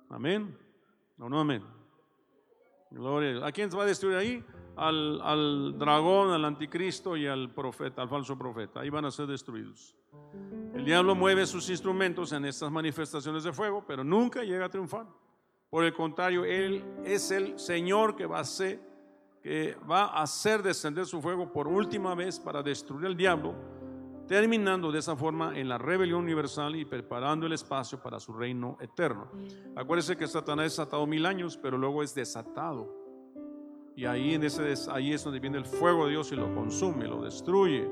Amén. No, no, amén. Gloria. ¿A quién se va a destruir ahí? al, dragón, al anticristo y al profeta, al falso profeta. Ahí van a ser destruidos. El diablo mueve sus instrumentos en estas manifestaciones de fuego, pero nunca llega a triunfar. Por el contrario, Él es el Señor que va a hacer, que va a hacer descender su fuego por última vez para destruir al diablo, terminando de esa forma en la rebelión universal y preparando el espacio para su reino eterno. Acuérdense que Satanás es atado mil años, pero luego es desatado y en ese, ahí es donde viene el fuego de Dios y lo consume, lo destruye.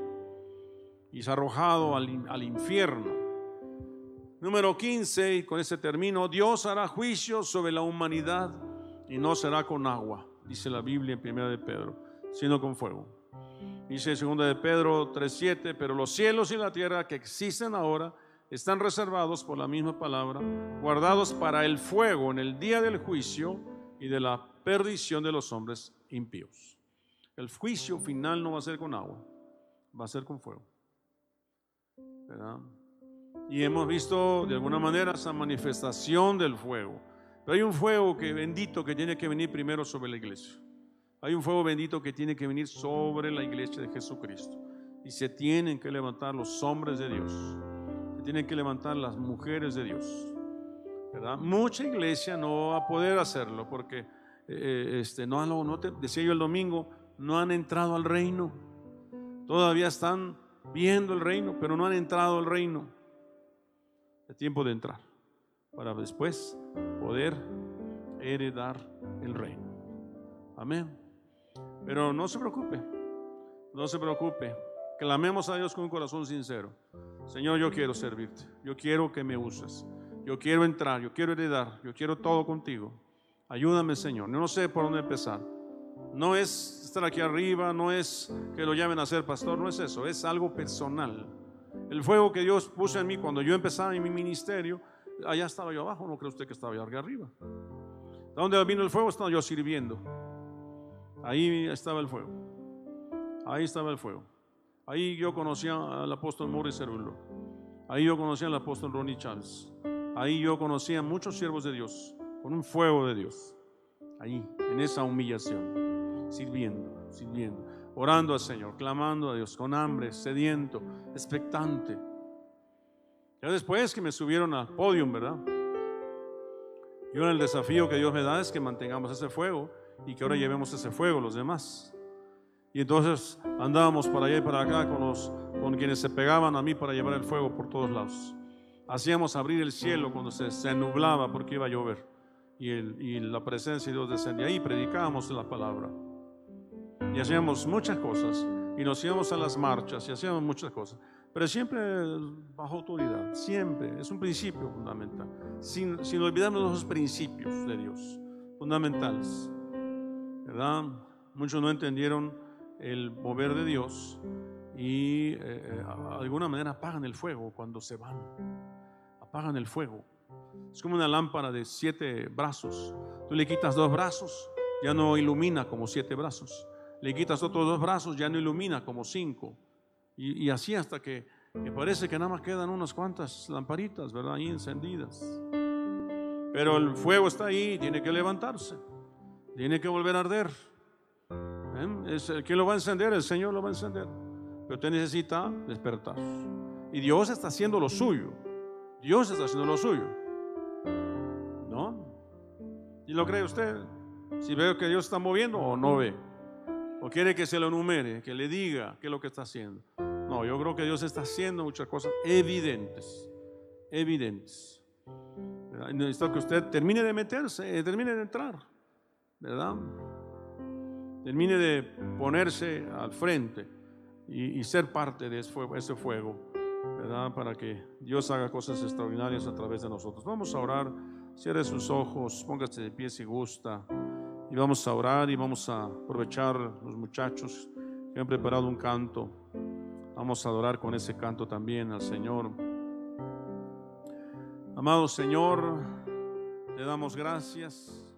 Y es arrojado al, al infierno. Número 15, y con ese término, Dios hará juicio sobre la humanidad y no será con agua, dice la Biblia en primera de Pedro, sino con fuego. Dice segunda de Pedro 3:7, pero los cielos y la tierra que existen ahora están reservados por la misma palabra, guardados para el fuego en el día del juicio y de la perdición de los hombres impíos. El juicio final no va a ser con agua, va a ser con fuego. Y hemos visto de alguna manera esa manifestación del fuego. Pero hay un fuego que bendito que tiene que venir primero sobre la iglesia. Hay un fuego bendito que tiene que venir sobre la iglesia de Jesucristo. Y se tienen que levantar los hombres de Dios. Se tienen que levantar las mujeres de Dios. Mucha iglesia no va a poder hacerlo porque eh, este, no, no te, decía yo el domingo, no han entrado al reino. Todavía están viendo el reino, pero no han entrado al reino. Es tiempo de entrar para después poder heredar el reino. Amén. Pero no se preocupe, no se preocupe. Clamemos a Dios con un corazón sincero. Señor, yo quiero servirte. Yo quiero que me uses. Yo quiero entrar, yo quiero heredar, yo quiero todo contigo. Ayúdame, Señor. No sé por dónde empezar. No es estar aquí arriba, no es que lo llamen a ser pastor, no es eso, es algo personal. El fuego que Dios puso en mí cuando yo empezaba en mi ministerio, allá estaba yo abajo, no cree usted que estaba yo arriba. ¿De dónde vino el fuego? Estaba yo sirviendo. Ahí estaba el fuego. Ahí estaba el fuego. Ahí yo conocía al apóstol Maurice Cerullo. Ahí yo conocía al apóstol Ronnie Charles. Ahí yo conocía a muchos siervos de Dios, con un fuego de Dios. Ahí, en esa humillación, sirviendo, sirviendo, orando al Señor, clamando a Dios, con hambre, sediento, expectante. Ya después que me subieron al podium, ¿verdad? Yo en el desafío que Dios me da es que mantengamos ese fuego y que ahora llevemos ese fuego los demás. Y entonces andábamos para allá y para acá con, los, con quienes se pegaban a mí para llevar el fuego por todos lados. Hacíamos abrir el cielo cuando se, se nublaba porque iba a llover. Y, el, y la presencia de Dios descendía. Y predicábamos la palabra. Y hacíamos muchas cosas. Y nos íbamos a las marchas y hacíamos muchas cosas. Pero siempre bajo autoridad. Siempre. Es un principio fundamental. Sin, sin olvidarnos los principios de Dios. Fundamentales. ¿Verdad? Muchos no entendieron el mover de Dios y eh, eh, de alguna manera apagan el fuego cuando se van. Apagan el fuego. Es como una lámpara de siete brazos. Tú le quitas dos brazos, ya no ilumina como siete brazos. Le quitas otros dos brazos, ya no ilumina como cinco. Y, así hasta que, que, parece que nada más quedan unas cuantas lamparitas, ¿verdad? Ahí encendidas. Pero el fuego está ahí, tiene que levantarse. Tiene que volver a arder. ¿Eh? Es, ¿Quién lo va a encender? El Señor lo va a encender. Pero usted necesita despertar. Y Dios está haciendo lo suyo. Dios está haciendo lo suyo. ¿No? ¿Y lo cree usted? Si ve que Dios está moviendo o no ve. O quiere que se lo enumere, que le diga qué es lo que está haciendo. No, yo creo que Dios está haciendo muchas cosas evidentes. Evidentes. Necesito que usted termine de meterse, eh, termine de entrar. ¿Verdad? termine de ponerse al frente y, ser parte de ese fuego, ¿verdad? Para que Dios haga cosas extraordinarias a través de nosotros. Vamos a orar, cierre sus ojos, póngase de pie si gusta, y vamos a orar y vamos a aprovechar los muchachos que han preparado un canto. Vamos a adorar con ese canto también al Señor. Amado Señor, te damos gracias